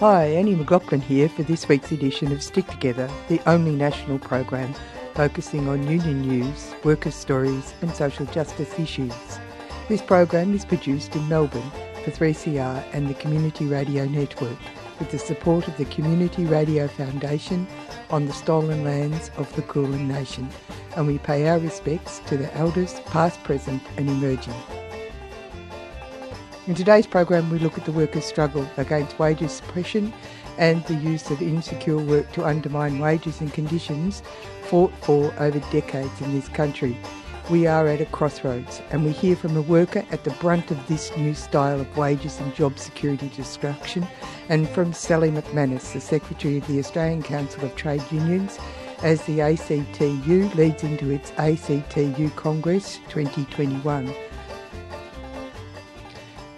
Hi, Annie McLaughlin here for this week's edition of Stick Together, the only national program focusing on union news, workers' stories, and social justice issues. This program is produced in Melbourne for 3CR and the Community Radio Network with the support of the Community Radio Foundation on the stolen lands of the Kulin Nation, and we pay our respects to the elders, past, present, and emerging. In today's program, we look at the workers' struggle against wages suppression and the use of insecure work to undermine wages and conditions fought for over decades in this country. We are at a crossroads and we hear from a worker at the brunt of this new style of wages and job security destruction and from Sally McManus, the Secretary of the Australian Council of Trade Unions, as the ACTU leads into its ACTU Congress 2021.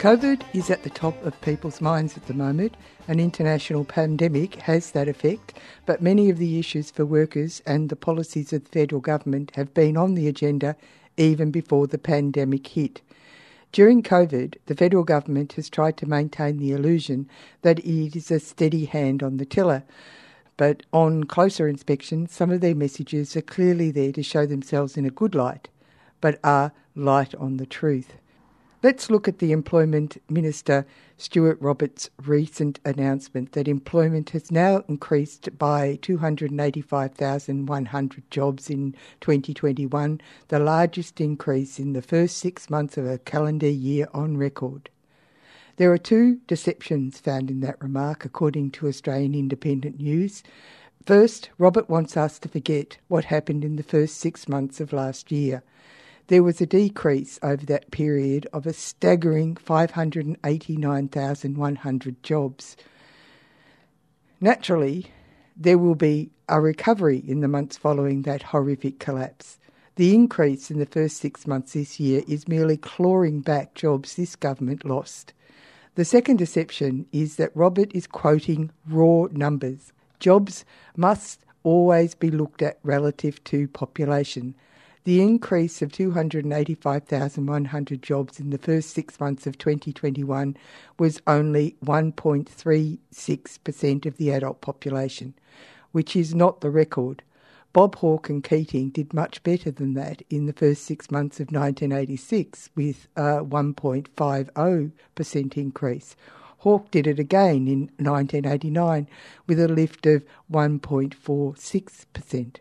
COVID is at the top of people's minds at the moment. An international pandemic has that effect, but many of the issues for workers and the policies of the federal government have been on the agenda even before the pandemic hit. During COVID, the federal government has tried to maintain the illusion that it is a steady hand on the tiller. But on closer inspection, some of their messages are clearly there to show themselves in a good light, but are light on the truth. Let's look at the Employment Minister Stuart Roberts' recent announcement that employment has now increased by 285,100 jobs in 2021, the largest increase in the first six months of a calendar year on record. There are two deceptions found in that remark, according to Australian Independent News. First, Robert wants us to forget what happened in the first six months of last year there was a decrease over that period of a staggering 589,100 jobs. Naturally, there will be a recovery in the months following that horrific collapse. The increase in the first six months this year is merely clawing back jobs this government lost. The second deception is that Robert is quoting raw numbers. Jobs must always be looked at relative to population. The increase of 285,100 jobs in the first six months of 2021 was only 1.36% of the adult population, which is not the record. Bob Hawke and Keating did much better than that in the first six months of 1986 with a 1.50% increase. Hawke did it again in 1989 with a lift of 1.46%.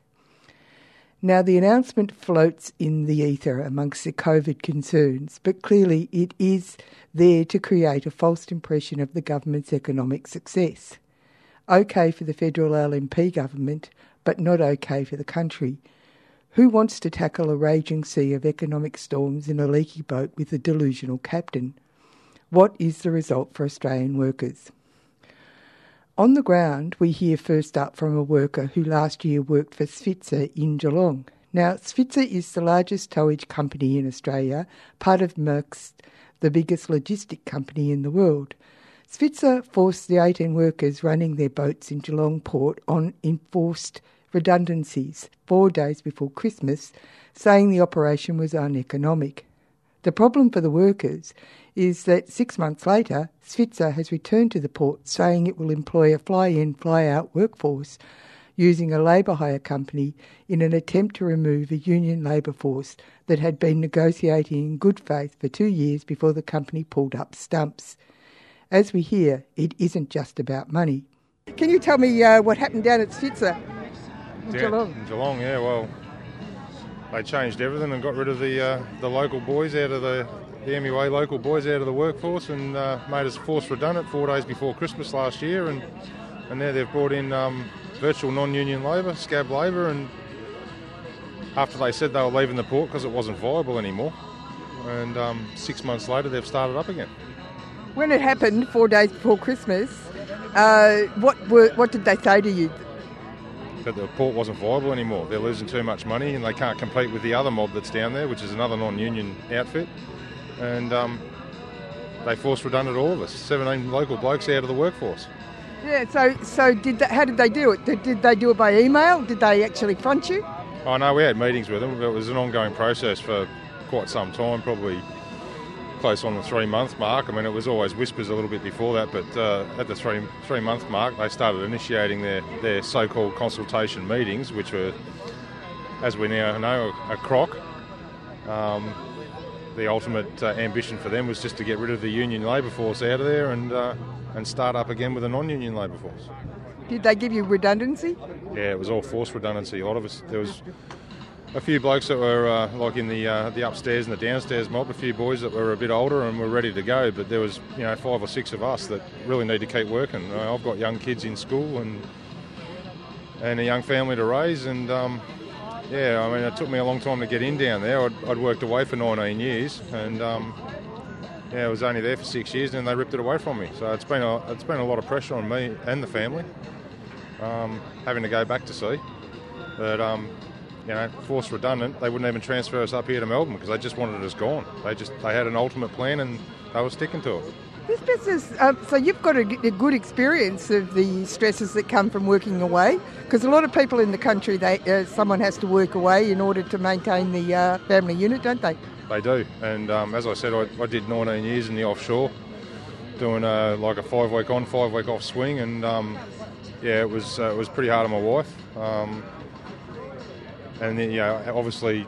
Now, the announcement floats in the ether amongst the COVID concerns, but clearly it is there to create a false impression of the government's economic success. Okay for the federal LNP government, but not okay for the country. Who wants to tackle a raging sea of economic storms in a leaky boat with a delusional captain? What is the result for Australian workers? On the ground, we hear first up from a worker who last year worked for Svitzer in Geelong. Now, Svitzer is the largest towage company in Australia, part of Maersk, the biggest logistic company in the world. Svitzer forced the 18 workers running their boats in Geelong port on enforced redundancies four days before Christmas, saying the operation was uneconomic. The problem for the workers is that six months later, Svitzer has returned to the port saying it will employ a fly in, fly out workforce using a labour hire company in an attempt to remove a union labour force that had been negotiating in good faith for two years before the company pulled up stumps. As we hear, it isn't just about money. Can you tell me uh, what happened down at Svitzer? In Geelong. In Geelong, yeah, well, they changed everything and got rid of the uh, the local boys out of the the MUA local boys out of the workforce and uh, made us force redundant four days before Christmas last year, and and now they've brought in um, virtual non-union labour, scab labour, and after they said they were leaving the port because it wasn't viable anymore, and um, six months later they've started up again. When it happened four days before Christmas, uh, what were, what did they say to you? That the port wasn't viable anymore. They're losing too much money and they can't compete with the other mob that's down there, which is another non-union outfit and um, they forced redundant all of us, 17 local blokes out of the workforce. Yeah, so so did that, how did they do it? Did, did they do it by email? Did they actually front you? Oh know we had meetings with them. It was an ongoing process for quite some time, probably close on the three month mark. I mean, it was always whispers a little bit before that, but uh, at the three three month mark, they started initiating their, their so called consultation meetings, which were, as we now know, a crock. Um, the ultimate uh, ambition for them was just to get rid of the union labour force out of there and uh, and start up again with a non-union labour force. Did they give you redundancy? Yeah, it was all forced redundancy. A lot of us there was a few blokes that were uh, like in the uh, the upstairs and the downstairs mob, a few boys that were a bit older and were ready to go, but there was you know five or six of us that really need to keep working. Uh, I've got young kids in school and and a young family to raise, and um, yeah, I mean it took me a long time to get in down there. I'd, I'd worked away for 19 years, and um, yeah, I was only there for six years, and they ripped it away from me. So it's been a it's been a lot of pressure on me and the family, um, having to go back to sea, but. Um, you know, forced redundant, they wouldn't even transfer us up here to Melbourne because they just wanted us gone. They just they had an ultimate plan and they were sticking to it. This business, uh, so you've got a, a, good experience of the stresses that come from working away, because a lot of people in the country, they uh, someone has to work away in order to maintain the uh, family unit, don't they? They do, and um, as I said, I, I, did 19 years in the offshore, doing uh, like a five week on, five week off swing, and um, yeah, it was uh, it was pretty hard on my wife. Um, and then, you know, obviously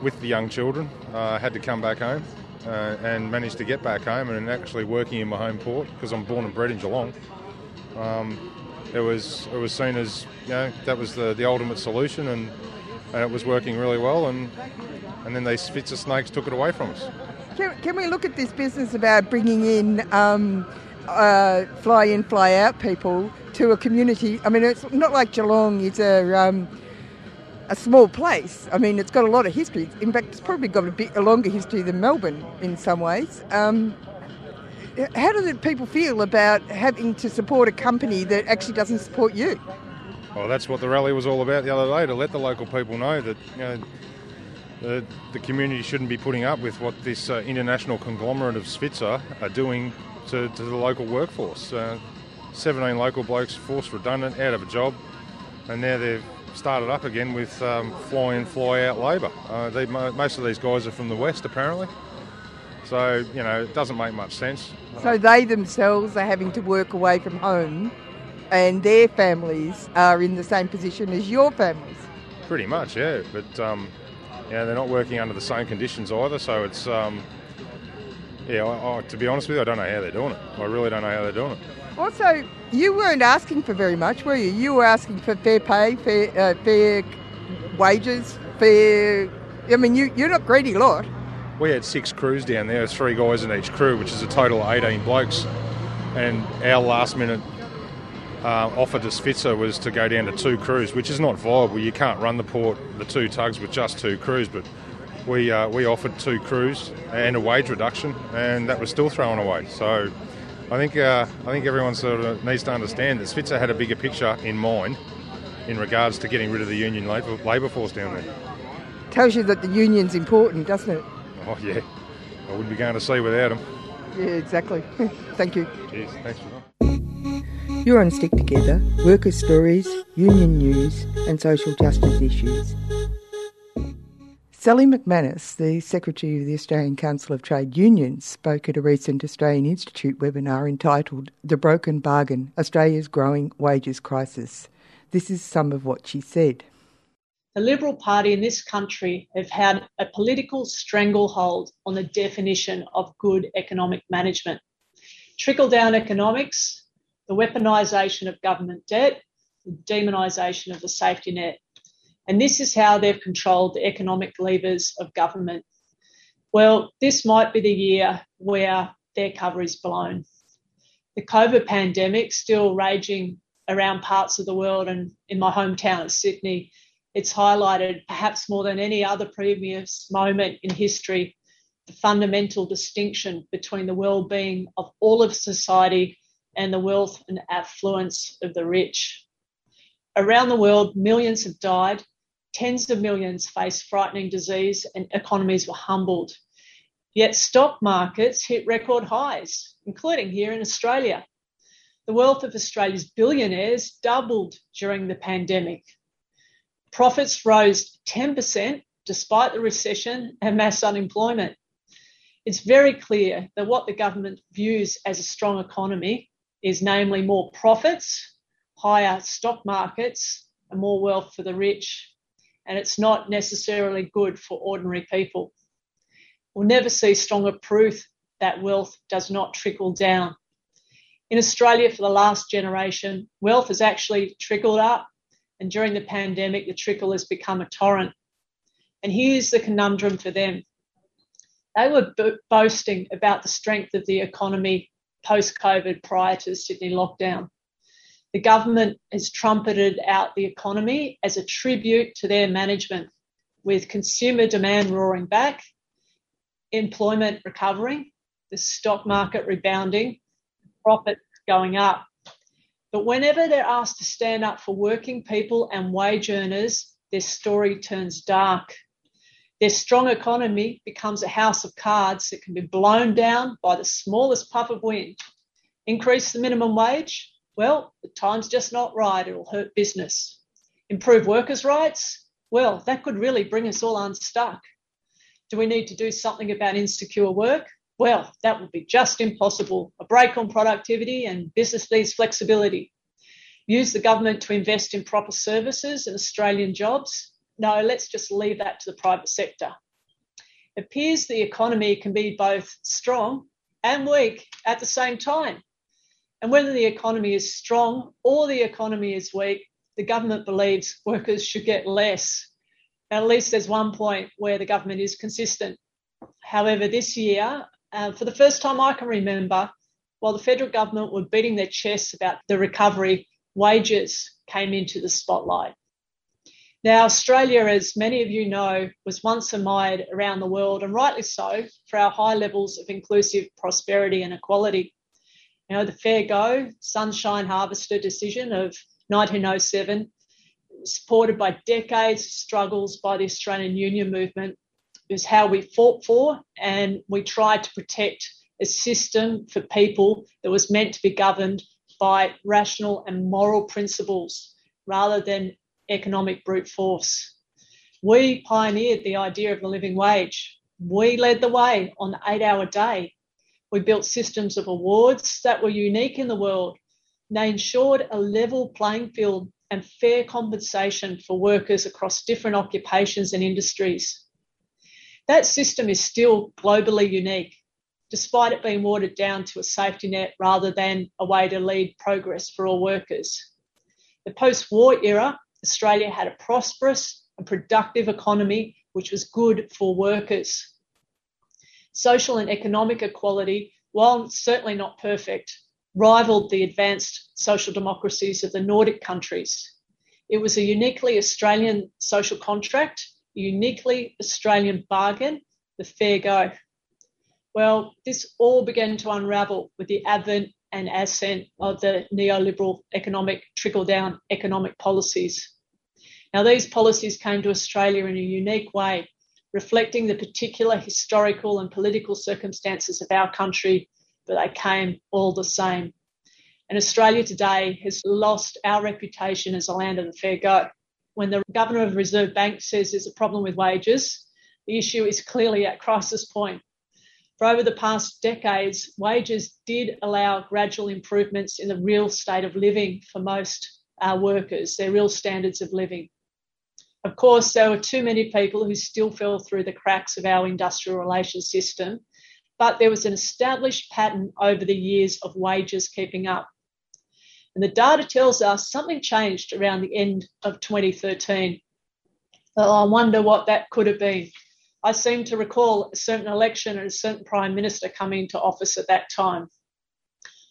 with the young children, I uh, had to come back home uh, and managed to get back home and actually working in my home port because I'm born and bred in Geelong. Um, it was it was seen as you know that was the, the ultimate solution and, and it was working really well and and then these Spitzer snakes took it away from us. Can, can we look at this business about bringing in um, uh, fly in fly out people to a community? I mean, it's not like Geelong is a um, a small place. I mean, it's got a lot of history. In fact, it's probably got a bit a longer history than Melbourne in some ways. Um, how do the people feel about having to support a company that actually doesn't support you? Well, that's what the rally was all about the other day to let the local people know that you know, the, the community shouldn't be putting up with what this uh, international conglomerate of Svitzer are doing to, to the local workforce. Uh, 17 local blokes forced redundant, out of a job, and now they've started up again with um, fly in, fly out labour. Uh, they, most of these guys are from the west, apparently. So, you know, it doesn't make much sense. So they themselves are having to work away from home and their families are in the same position as your families? Pretty much, yeah. But, um, yeah, they're not working under the same conditions either, so it's, um, yeah, I, I, to be honest with you, I don't know how they're doing it. I really don't know how they're doing it. Also, you weren't asking for very much, were you? You were asking for fair pay, fair, uh, fair wages, fair. I mean, you, you're not greedy lot. We had six crews down there, three guys in each crew, which is a total of 18 blokes. And our last minute uh, offer to Spitzer was to go down to two crews, which is not viable. You can't run the port, the two tugs, with just two crews. But we uh, we offered two crews and a wage reduction, and that was still thrown away. So I think uh, I think everyone sort of needs to understand that Spitzer had a bigger picture in mind in regards to getting rid of the union labour, labour force down there. Tells you that the union's important, doesn't it? Oh yeah, I wouldn't be going to sea without them. Yeah, exactly. Thank you. Cheers. Thanks for that. You're on Stick Together, workers' stories, union news, and social justice issues. Sally McManus, the Secretary of the Australian Council of Trade Unions, spoke at a recent Australian Institute webinar entitled The Broken Bargain Australia's Growing Wages Crisis. This is some of what she said. The Liberal Party in this country have had a political stranglehold on the definition of good economic management. Trickle down economics, the weaponisation of government debt, the demonisation of the safety net and this is how they've controlled the economic levers of government. Well, this might be the year where their cover is blown. The COVID pandemic still raging around parts of the world and in my hometown of Sydney, it's highlighted perhaps more than any other previous moment in history the fundamental distinction between the well-being of all of society and the wealth and affluence of the rich. Around the world, millions have died tens of millions faced frightening disease and economies were humbled. Yet stock markets hit record highs, including here in Australia. The wealth of Australia's billionaires doubled during the pandemic. Profits rose 10% despite the recession and mass unemployment. it's very clear that what the government views as a strong economy is namely more profits, higher stock markets, and more wealth for the rich. And it's not necessarily good for ordinary people. We'll never see stronger proof that wealth does not trickle down. In Australia, for the last generation, wealth has actually trickled up, and during the pandemic, the trickle has become a torrent. And here's the conundrum for them they were bo- boasting about the strength of the economy post COVID prior to the Sydney lockdown. The government has trumpeted out the economy as a tribute to their management, with consumer demand roaring back, employment recovering, the stock market rebounding, profit going up. But whenever they're asked to stand up for working people and wage earners, their story turns dark. Their strong economy becomes a house of cards that can be blown down by the smallest puff of wind. Increase the minimum wage? Well, the time's just not right. It'll hurt business. Improve workers' rights? Well, that could really bring us all unstuck. Do we need to do something about insecure work? Well, that would be just impossible. A break on productivity and business needs flexibility. Use the government to invest in proper services and Australian jobs? no, let's just leave that to the private sector. It appears the economy can be both strong and weak at the same time. And whether the economy is strong or the economy is weak, the government believes workers should get less. At least there's one point where the government is consistent. However, this year, uh, for the first time I can remember, while the federal government were beating their chests about the recovery, wages came into the spotlight. Now, Australia, as many of you know, was once admired around the world, and rightly so, for our high levels of inclusive prosperity and equality. You know, the Fair Go Sunshine Harvester decision of 1907, supported by decades of struggles by the Australian Union movement, is how we fought for and we tried to protect a system for people that was meant to be governed by rational and moral principles rather than economic brute force. We pioneered the idea of the living wage. We led the way on the eight hour day. We built systems of awards that were unique in the world. They ensured a level playing field and fair compensation for workers across different occupations and industries. That system is still globally unique, despite it being watered down to a safety net rather than a way to lead progress for all workers. The post war era Australia had a prosperous and productive economy, which was good for workers. Social and economic equality, while certainly not perfect, rivaled the advanced social democracies of the Nordic countries. It was a uniquely Australian social contract, a uniquely Australian bargain, the fair go. Well, this all began to unravel with the advent and ascent of the neoliberal economic trickle down economic policies. Now, these policies came to Australia in a unique way, reflecting the particular historical and political circumstances of our country, but they came all the same. And Australia today has lost our reputation as a land of the fair go. When the Governor of the Reserve Bank says there's a problem with wages, the issue is clearly at crisis point. For over the past decades, wages did allow gradual improvements in the real state of living for most uh, workers, their real standards of living. Of course, there were too many people who still fell through the cracks of our industrial relations system, but there was an established pattern over the years of wages keeping up. And the data tells us something changed around the end of 2013. Well, I wonder what that could have been. I seem to recall a certain election and a certain prime minister coming into office at that time.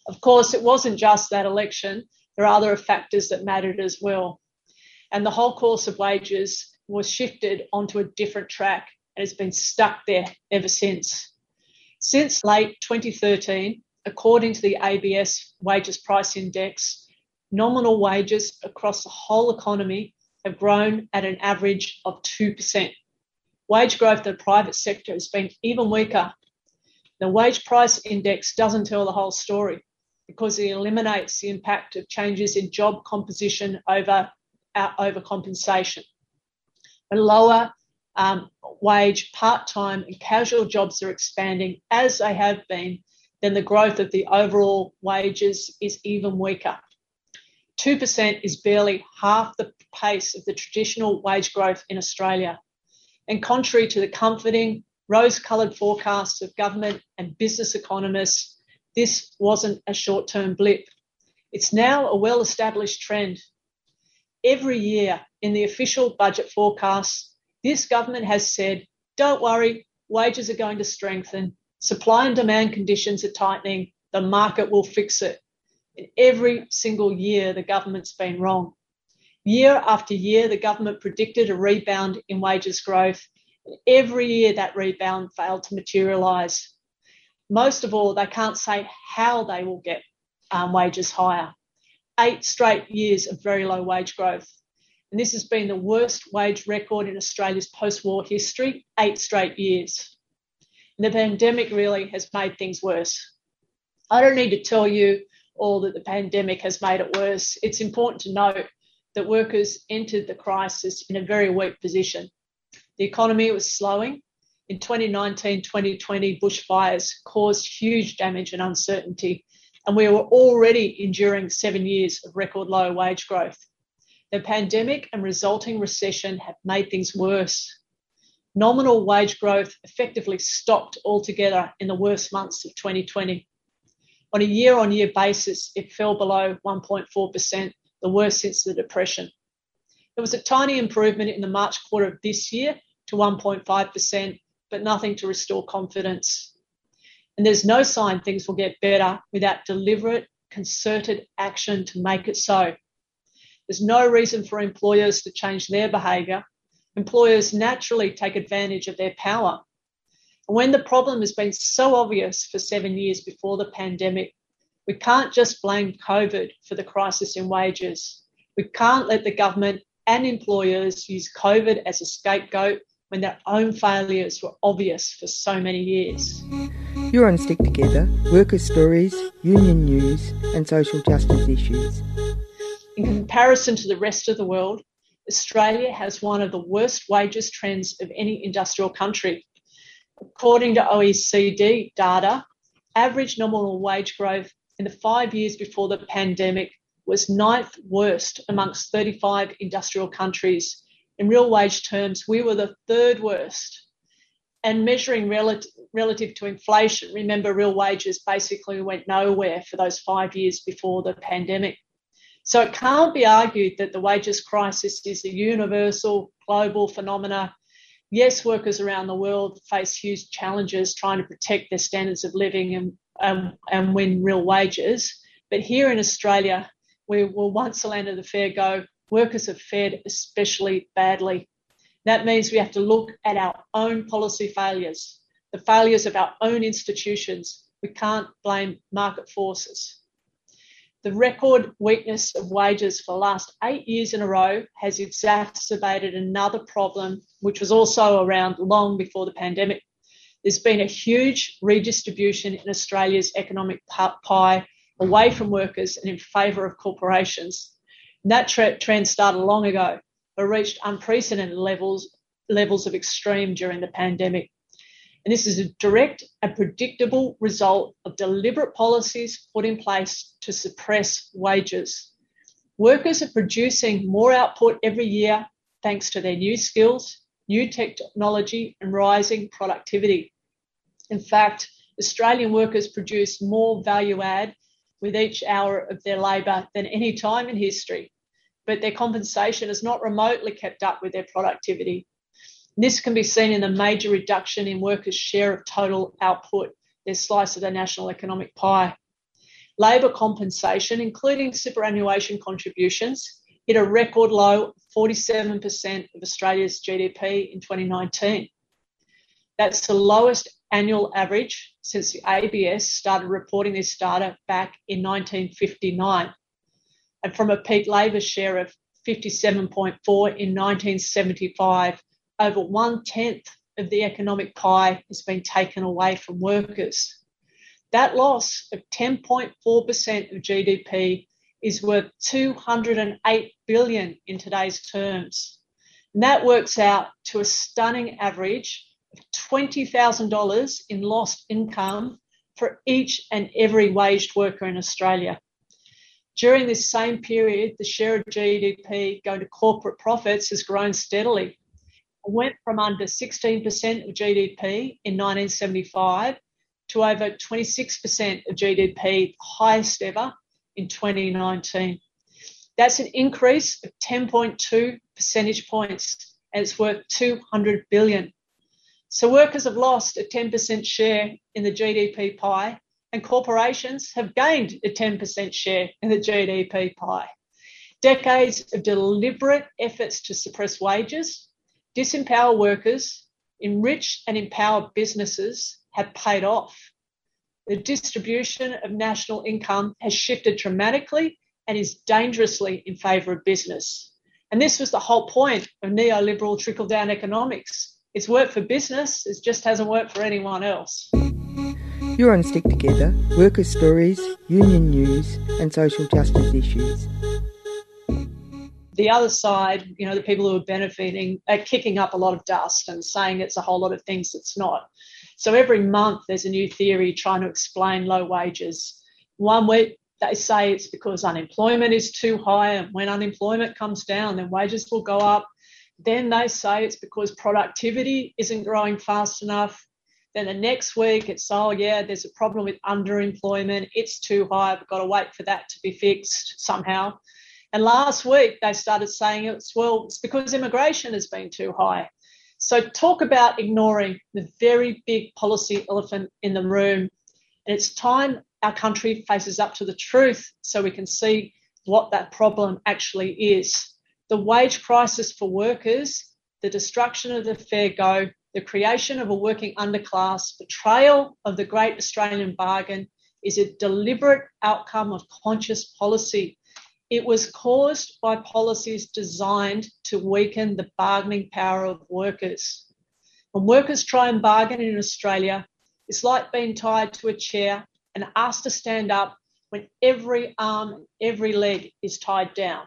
Of course, it wasn't just that election. There are other factors that mattered as well. And the whole course of wages was shifted onto a different track and has been stuck there ever since. Since late 2013, according to the ABS Wages Price Index, nominal wages across the whole economy have grown at an average of 2%. Wage growth in the private sector has been even weaker. The wage price index doesn't tell the whole story because it eliminates the impact of changes in job composition over overcompensation. A lower um, wage, part time, and casual jobs are expanding as they have been, then the growth of the overall wages is even weaker. 2% is barely half the pace of the traditional wage growth in Australia. And contrary to the comforting, rose coloured forecasts of government and business economists, this wasn't a short term blip. It's now a well established trend. Every year in the official budget forecasts, this government has said, don't worry, wages are going to strengthen, supply and demand conditions are tightening, the market will fix it. And every single year, the government's been wrong. Year after year, the government predicted a rebound in wages growth. Every year, that rebound failed to materialise. Most of all, they can't say how they will get um, wages higher. Eight straight years of very low wage growth. And this has been the worst wage record in Australia's post war history, eight straight years. And the pandemic really has made things worse. I don't need to tell you all that the pandemic has made it worse. It's important to note that workers entered the crisis in a very weak position. The economy was slowing. In 2019 2020, bushfires caused huge damage and uncertainty, and we were already enduring seven years of record low wage growth. The pandemic and resulting recession have made things worse. Nominal wage growth effectively stopped altogether in the worst months of 2020. On a year on year basis, it fell below 1.4%, the worst since the Depression. There was a tiny improvement in the March quarter of this year to 1.5%, but nothing to restore confidence. And there's no sign things will get better without deliberate, concerted action to make it so. There's no reason for employers to change their behaviour. Employers naturally take advantage of their power. And when the problem has been so obvious for seven years before the pandemic, we can't just blame COVID for the crisis in wages. We can't let the government and employers use COVID as a scapegoat when their own failures were obvious for so many years. You're on Stick Together, workers' stories, union news, and social justice issues. In comparison to the rest of the world, Australia has one of the worst wages trends of any industrial country. According to OECD data, average nominal wage growth in the five years before the pandemic was ninth worst amongst 35 industrial countries. In real wage terms, we were the third worst. And measuring relative, relative to inflation, remember, real wages basically went nowhere for those five years before the pandemic. So it can't be argued that the wages crisis is a universal global phenomena. Yes, workers around the world face huge challenges trying to protect their standards of living and, um, and win real wages. But here in Australia, we were once the land of the fair go, workers have fared especially badly. That means we have to look at our own policy failures, the failures of our own institutions. We can't blame market forces. The record weakness of wages for the last eight years in a row has exacerbated another problem, which was also around long before the pandemic. There's been a huge redistribution in Australia's economic pie away from workers and in favour of corporations. And that trend started long ago, but reached unprecedented levels, levels of extreme during the pandemic. And this is a direct and predictable result of deliberate policies put in place to suppress wages. Workers are producing more output every year thanks to their new skills, new technology, and rising productivity. In fact, Australian workers produce more value add with each hour of their labour than any time in history, but their compensation has not remotely kept up with their productivity. This can be seen in the major reduction in workers' share of total output, their slice of the national economic pie. Labour compensation, including superannuation contributions, hit a record low 47% of Australia's GDP in 2019. That's the lowest annual average since the ABS started reporting this data back in 1959. And from a peak labour share of 57.4 in 1975 over one tenth of the economic pie has been taken away from workers. That loss of 10.4% of GDP is worth 208 billion in today's terms. And that works out to a stunning average of $20,000 in lost income for each and every waged worker in Australia. During this same period, the share of GDP going to corporate profits has grown steadily. It went from under 16% of GDP in 1975 to over 26% of GDP, highest ever in 2019. That's an increase of 10.2 percentage points and it's worth 200 billion. So workers have lost a 10% share in the GDP pie and corporations have gained a 10% share in the GDP pie. Decades of deliberate efforts to suppress wages, disempower workers, enrich and empower businesses have paid off. The distribution of national income has shifted dramatically and is dangerously in favour of business. And this was the whole point of neoliberal trickle down economics. It's worked for business, it just hasn't worked for anyone else. You're on Stick Together, workers' stories, union news, and social justice issues. The other side, you know, the people who are benefiting are kicking up a lot of dust and saying it's a whole lot of things that's not. So every month there's a new theory trying to explain low wages. One week they say it's because unemployment is too high, and when unemployment comes down, then wages will go up. Then they say it's because productivity isn't growing fast enough. Then the next week it's, oh, yeah, there's a problem with underemployment. It's too high. We've got to wait for that to be fixed somehow. And last week they started saying it's, well, it's because immigration has been too high. So, talk about ignoring the very big policy elephant in the room. And it's time our country faces up to the truth so we can see what that problem actually is. The wage crisis for workers, the destruction of the fair go, the creation of a working underclass, betrayal of the great Australian bargain is a deliberate outcome of conscious policy it was caused by policies designed to weaken the bargaining power of workers. When workers try and bargain in Australia, it's like being tied to a chair and asked to stand up when every arm and every leg is tied down.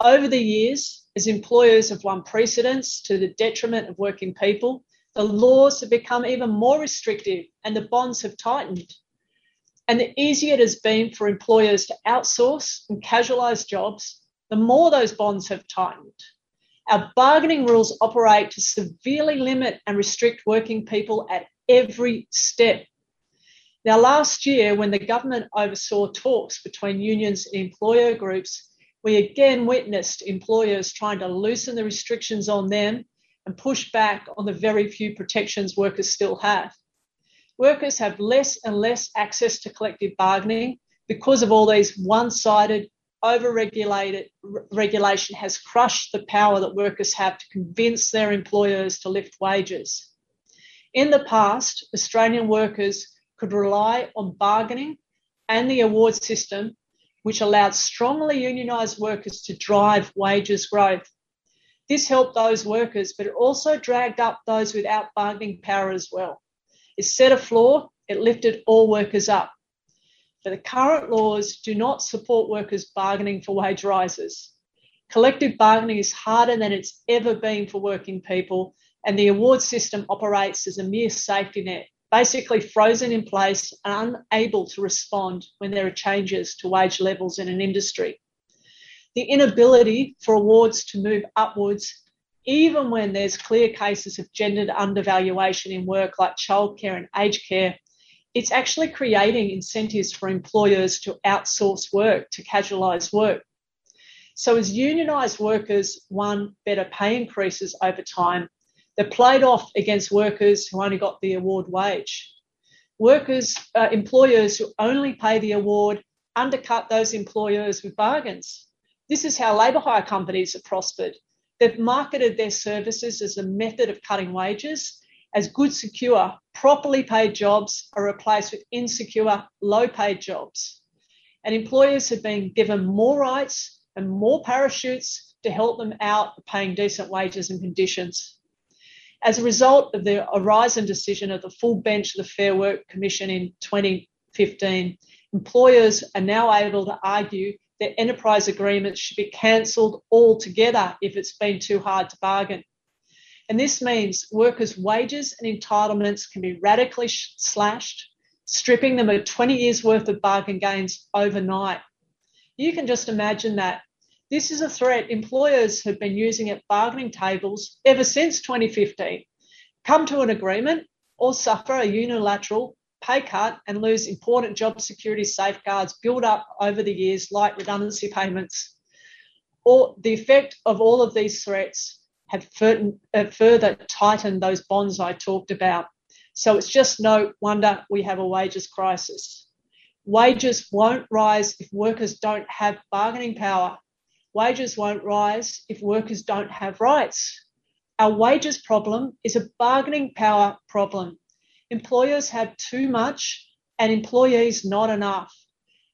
Over the years, as employers have won precedence to the detriment of working people, the laws have become even more restrictive and the bonds have tightened. And the easier it has been for employers to outsource and casualise jobs, the more those bonds have tightened. Our bargaining rules operate to severely limit and restrict working people at every step. Now, last year, when the government oversaw talks between unions and employer groups, we again witnessed employers trying to loosen the restrictions on them and push back on the very few protections workers still have workers have less and less access to collective bargaining because of all these one-sided over-regulated regulation has crushed the power that workers have to convince their employers to lift wages. In the past, Australian workers could rely on bargaining and the award system, which allowed strongly unionised workers to drive wages growth. This helped those workers, but it also dragged up those without bargaining power as well. It set a floor, it lifted all workers up. But the current laws do not support workers bargaining for wage rises. Collective bargaining is harder than it's ever been for working people, and the award system operates as a mere safety net, basically frozen in place and unable to respond when there are changes to wage levels in an industry. The inability for awards to move upwards even when there's clear cases of gendered undervaluation in work like childcare and aged care, it's actually creating incentives for employers to outsource work, to casualise work. So, as unionised workers won better pay increases over time, they played off against workers who only got the award wage. Workers, uh, employers who only pay the award undercut those employers with bargains. This is how labour hire companies have prospered. They've marketed their services as a method of cutting wages, as good, secure, properly paid jobs are replaced with insecure, low paid jobs. And employers have been given more rights and more parachutes to help them out paying decent wages and conditions. As a result of the Horizon decision of the full bench of the Fair Work Commission in 2015, employers are now able to argue that enterprise agreements should be cancelled altogether if it's been too hard to bargain. And this means workers' wages and entitlements can be radically slashed, stripping them of 20 years' worth of bargain gains overnight. You can just imagine that. This is a threat employers have been using at bargaining tables ever since 2015. Come to an agreement or suffer a unilateral pay cut and lose important job security safeguards built up over the years, like redundancy payments. Or the effect of all of these threats have further tightened those bonds I talked about. So it's just no wonder we have a wages crisis. Wages won't rise if workers don't have bargaining power. Wages won't rise if workers don't have rights. Our wages problem is a bargaining power problem employers have too much and employees not enough.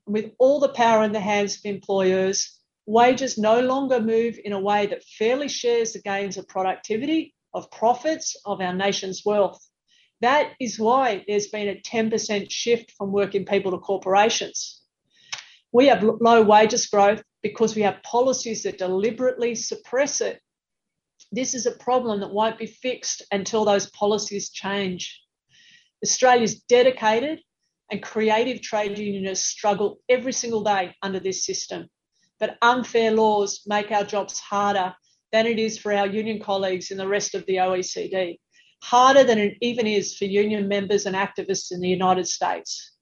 And With all the power in the hands of employers, wages no longer move in a way that fairly shares the gains of productivity, of profits, of our nation's wealth. That is why there's been a 10% shift from working people to corporations. We have low wages growth because we have policies that deliberately suppress it. This is a problem that won't be fixed until those policies change. Australia's dedicated and creative trade unionists struggle every single day under this system. But unfair laws make our jobs harder than it is for our union colleagues in the rest of the OECD, harder than it even is for union members and activists in the United States.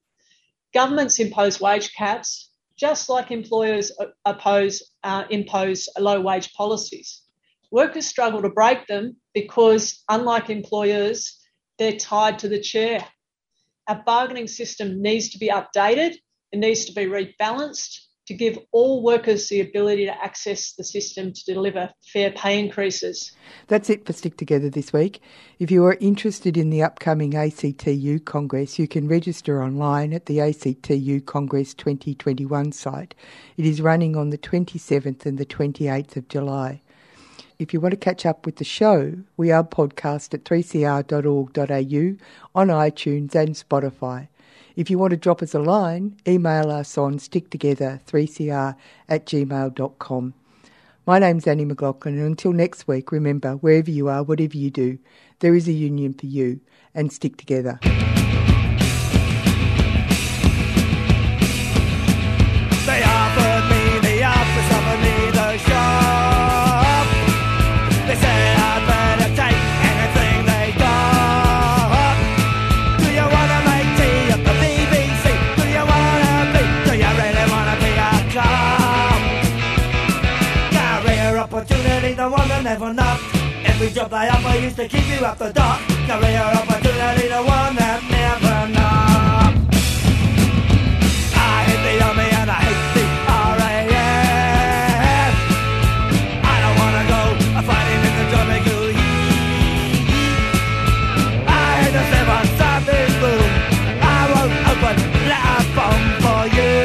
Governments impose wage caps, just like employers oppose, uh, impose low wage policies. Workers struggle to break them because, unlike employers, they're tied to the chair. Our bargaining system needs to be updated, it needs to be rebalanced to give all workers the ability to access the system to deliver fair pay increases. That's it for Stick Together this week. If you are interested in the upcoming ACTU Congress, you can register online at the ACTU Congress 2021 site. It is running on the 27th and the 28th of July. If you want to catch up with the show, we are podcast at 3cr.org.au on iTunes and Spotify. If you want to drop us a line, email us on sticktogether3cr at gmail.com. My name's Annie McLaughlin, and until next week, remember, wherever you are, whatever you do, there is a union for you, and stick together. Never not. Every job they offer used to keep you up the dock. Career opportunity, the one that never not. I hate the army and I hate the RAF. I don't wanna go fighting in the tropical heat. I hate the seven something boom. I won't open that bomb for you.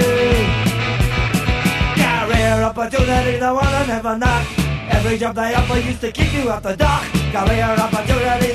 Career opportunity, the one that never not. Every job they offer used to keep you off the dock. Career opportunity,